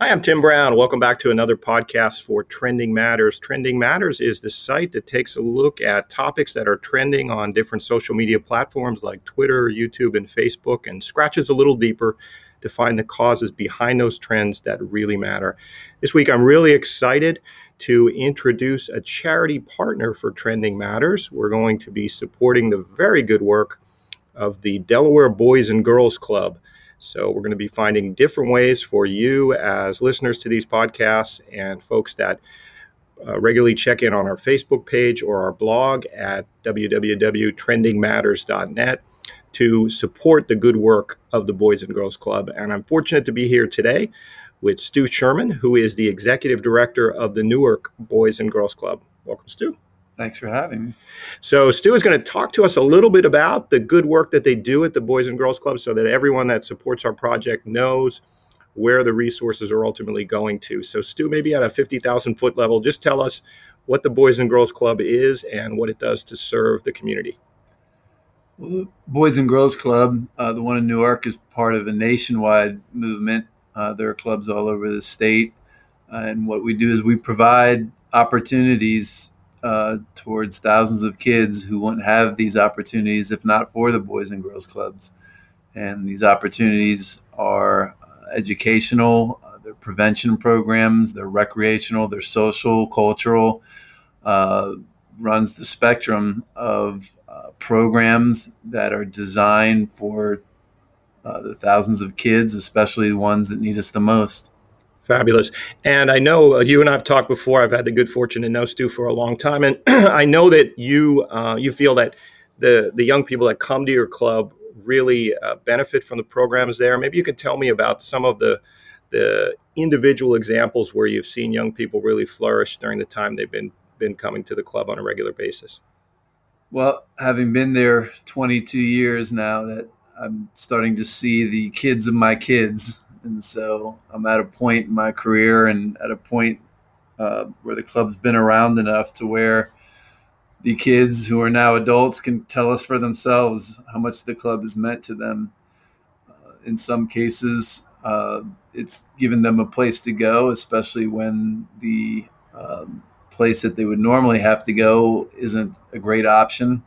Hi, I'm Tim Brown. Welcome back to another podcast for Trending Matters. Trending Matters is the site that takes a look at topics that are trending on different social media platforms like Twitter, YouTube, and Facebook and scratches a little deeper to find the causes behind those trends that really matter. This week, I'm really excited to introduce a charity partner for Trending Matters. We're going to be supporting the very good work of the Delaware Boys and Girls Club. So we're going to be finding different ways for you as listeners to these podcasts and folks that uh, regularly check in on our Facebook page or our blog at www.trendingmatters.net to support the good work of the Boys and Girls Club. And I'm fortunate to be here today with Stu Sherman, who is the executive director of the Newark Boys and Girls Club. Welcome, Stu. Thanks for having me. So, Stu is going to talk to us a little bit about the good work that they do at the Boys and Girls Club so that everyone that supports our project knows where the resources are ultimately going to. So, Stu, maybe at a 50,000 foot level, just tell us what the Boys and Girls Club is and what it does to serve the community. Well, the Boys and Girls Club, uh, the one in Newark, is part of a nationwide movement. Uh, there are clubs all over the state. Uh, and what we do is we provide opportunities uh, towards thousands of kids who wouldn't have these opportunities if not for the Boys and Girls Clubs. And these opportunities are uh, educational, uh, they're prevention programs, they're recreational, they're social, cultural, uh, runs the spectrum of uh, programs that are designed for the thousands of kids, especially the ones that need us the most. Fabulous. And I know uh, you and I have talked before. I've had the good fortune to know Stu for a long time, and I know that you uh, you feel that the the young people that come to your club really uh, benefit from the programs there. Maybe you could tell me about some of the the individual examples where you've seen young people really flourish during the time they've been been coming to the club on a regular basis. Well, having been there 22 years now, that I'm starting to see the kids of my kids and so I'm at a point in my career and at a point uh, where the club's been around enough to where the kids who are now adults can tell us for themselves how much the club has meant to them. Uh, in some cases, uh, it's given them a place to go, especially when the um, place that they would normally have to go isn't a great option.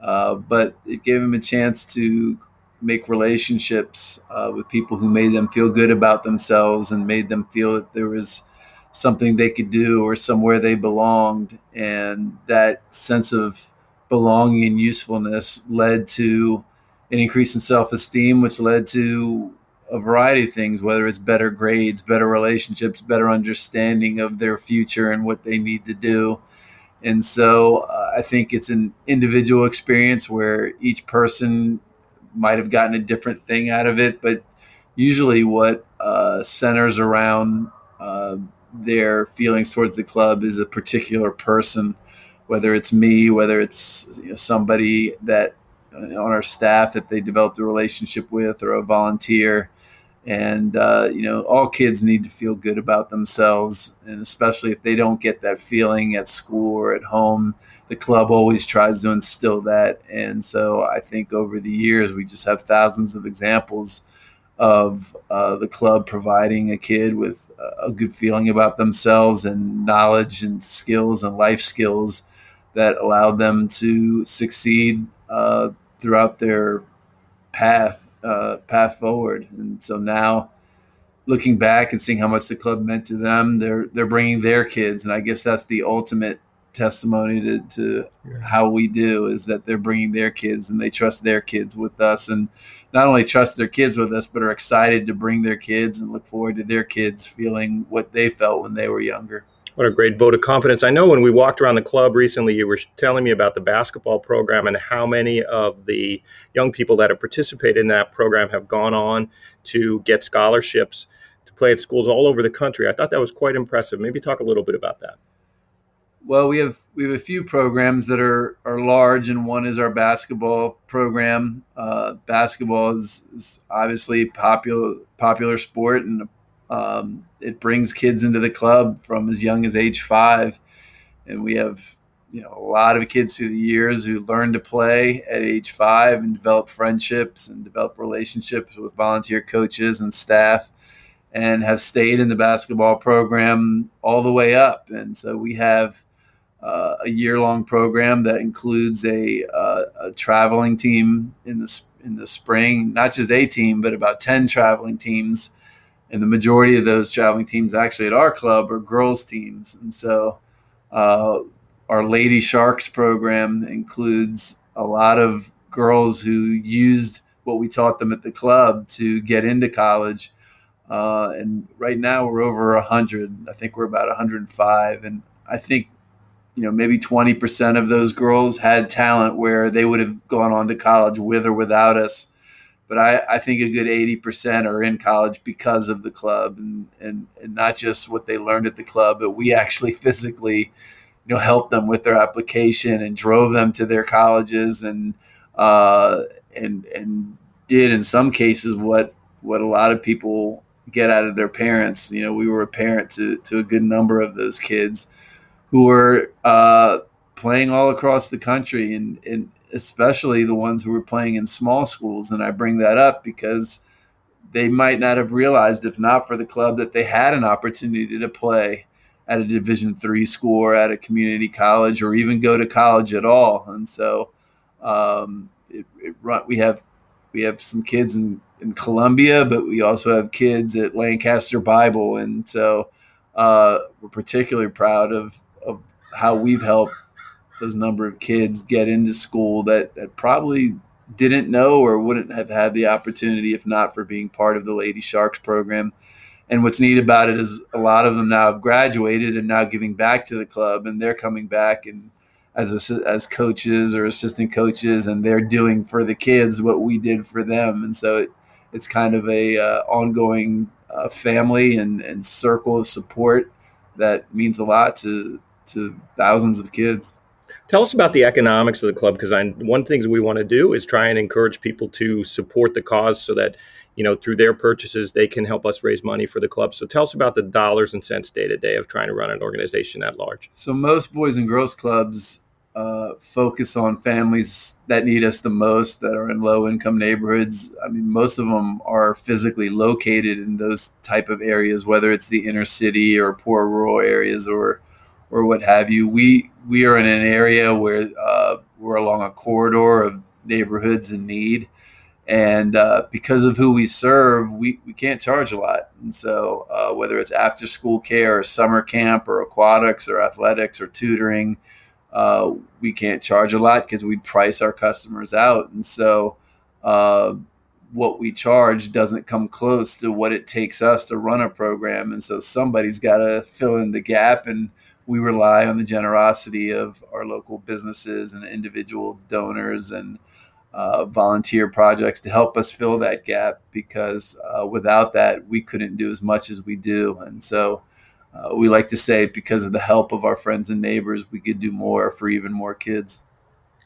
Uh, but it gave them a chance to make relationships uh, with people who made them feel good about themselves and made them feel that there was something they could do or somewhere they belonged. And that sense of belonging and usefulness led to an increase in self esteem, which led to a variety of things, whether it's better grades, better relationships, better understanding of their future and what they need to do. And so uh, I think it's an individual experience where each person might have gotten a different thing out of it, but usually what uh, centers around uh, their feelings towards the club is a particular person, whether it's me, whether it's you know, somebody that uh, on our staff that they developed a relationship with, or a volunteer. And uh, you know, all kids need to feel good about themselves, and especially if they don't get that feeling at school or at home the club always tries to instill that. And so I think over the years, we just have thousands of examples of uh, the club providing a kid with a good feeling about themselves and knowledge and skills and life skills that allowed them to succeed uh, throughout their path uh, path forward. And so now, looking back and seeing how much the club meant to them, they're they're bringing their kids, and I guess that's the ultimate testimony to, to yeah. how we do is that they're bringing their kids and they trust their kids with us. And not only trust their kids with us but are excited to bring their kids and look forward to their kids feeling what they felt when they were younger. What a great vote of confidence. I know when we walked around the club recently you were telling me about the basketball program and how many of the young people that have participated in that program have gone on to get scholarships to play at schools all over the country. I thought that was quite impressive. Maybe talk a little bit about that well, we have we have a few programs that are are large, and one is our basketball program. Uh, basketball is, is obviously popular popular sport, and um, it brings kids into the club from as young as age five. And we have you know a lot of kids through the years who learn to play at age five and develop friendships and develop relationships with volunteer coaches and staff and have stayed in the basketball program all the way up. And so we have uh, a year long program that includes a, uh, a, traveling team in the in the spring, not just a team, but about ten traveling teams, and the majority of those traveling teams actually at our club are girls teams, and so. Uh, our Lady Sharks program includes a lot of girls who used what we taught them at the club to get into college. Uh, and right now we're over 100. I think we're about 105. And I think, you know, maybe 20% of those girls had talent where they would have gone on to college with or without us. But I, I think a good 80% are in college because of the club and, and, and not just what they learned at the club, but we actually physically, you know, helped them with their application and drove them to their colleges and, uh, and and did in some cases what what a lot of people get out of their parents. You know, we were a parent to to a good number of those kids who were uh, playing all across the country, and and especially the ones who were playing in small schools. And I bring that up because they might not have realized, if not for the club, that they had an opportunity to play at a Division three school or at a community college, or even go to college at all. And so um, it, it run, we have we have some kids in, in Columbia, but we also have kids at Lancaster Bible, and so uh, we're particularly proud of, of how we've helped those number of kids get into school that, that probably didn't know or wouldn't have had the opportunity if not for being part of the Lady Sharks program. And what's neat about it is a lot of them now have graduated and now giving back to the club, and they're coming back and as a, as coaches or assistant coaches, and they're doing for the kids what we did for them, and so it, it's kind of a uh, ongoing uh, family and, and circle of support that means a lot to to thousands of kids. Tell us about the economics of the club because one things we want to do is try and encourage people to support the cause so that you know through their purchases they can help us raise money for the club. So tell us about the dollars and cents day to day of trying to run an organization at large. So most boys and girls clubs uh, focus on families that need us the most that are in low income neighborhoods i mean most of them are physically located in those type of areas whether it's the inner city or poor rural areas or or what have you we we are in an area where uh, we're along a corridor of neighborhoods in need and uh, because of who we serve we, we can't charge a lot and so uh, whether it's after school care or summer camp or aquatics or athletics or tutoring uh, we can't charge a lot because we'd price our customers out. And so uh, what we charge doesn't come close to what it takes us to run a program. And so somebody's got to fill in the gap. And we rely on the generosity of our local businesses and individual donors and uh, volunteer projects to help us fill that gap because uh, without that, we couldn't do as much as we do. And so uh, we like to say because of the help of our friends and neighbors, we could do more for even more kids.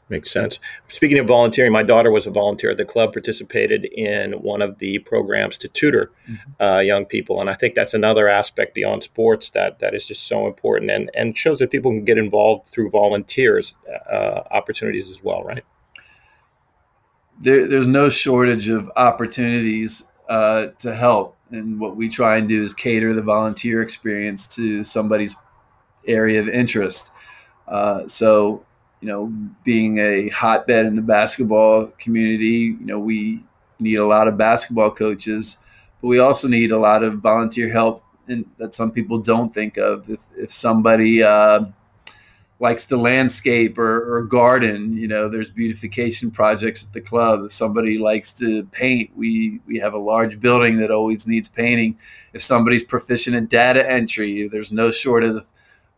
Makes sense. Speaking of volunteering, my daughter was a volunteer at the club, participated in one of the programs to tutor mm-hmm. uh, young people, and I think that's another aspect beyond sports that that is just so important and and shows that people can get involved through volunteers uh, opportunities as well, right? There, there's no shortage of opportunities uh, to help and what we try and do is cater the volunteer experience to somebody's area of interest. Uh, so, you know, being a hotbed in the basketball community, you know, we need a lot of basketball coaches, but we also need a lot of volunteer help in, that some people don't think of. If, if somebody, uh, likes to landscape or, or, garden. You know, there's beautification projects at the club. If somebody likes to paint, we we have a large building that always needs painting. If somebody's proficient in data entry, there's no short of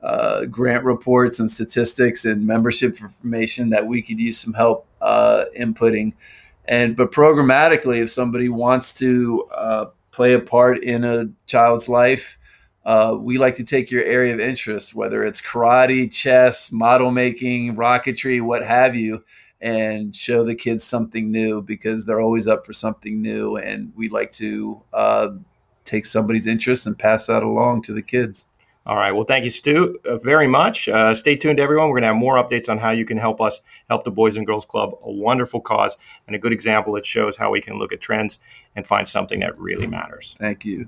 uh, grant reports and statistics and membership information that we could use some help uh, inputting. And but programmatically, if somebody wants to uh, play a part in a child's life uh, we like to take your area of interest, whether it's karate, chess, model making, rocketry, what have you, and show the kids something new because they're always up for something new. And we like to uh, take somebody's interest and pass that along to the kids. All right. Well, thank you, Stu, uh, very much. Uh, stay tuned, everyone. We're going to have more updates on how you can help us help the Boys and Girls Club, a wonderful cause and a good example that shows how we can look at trends and find something that really matters. Thank you.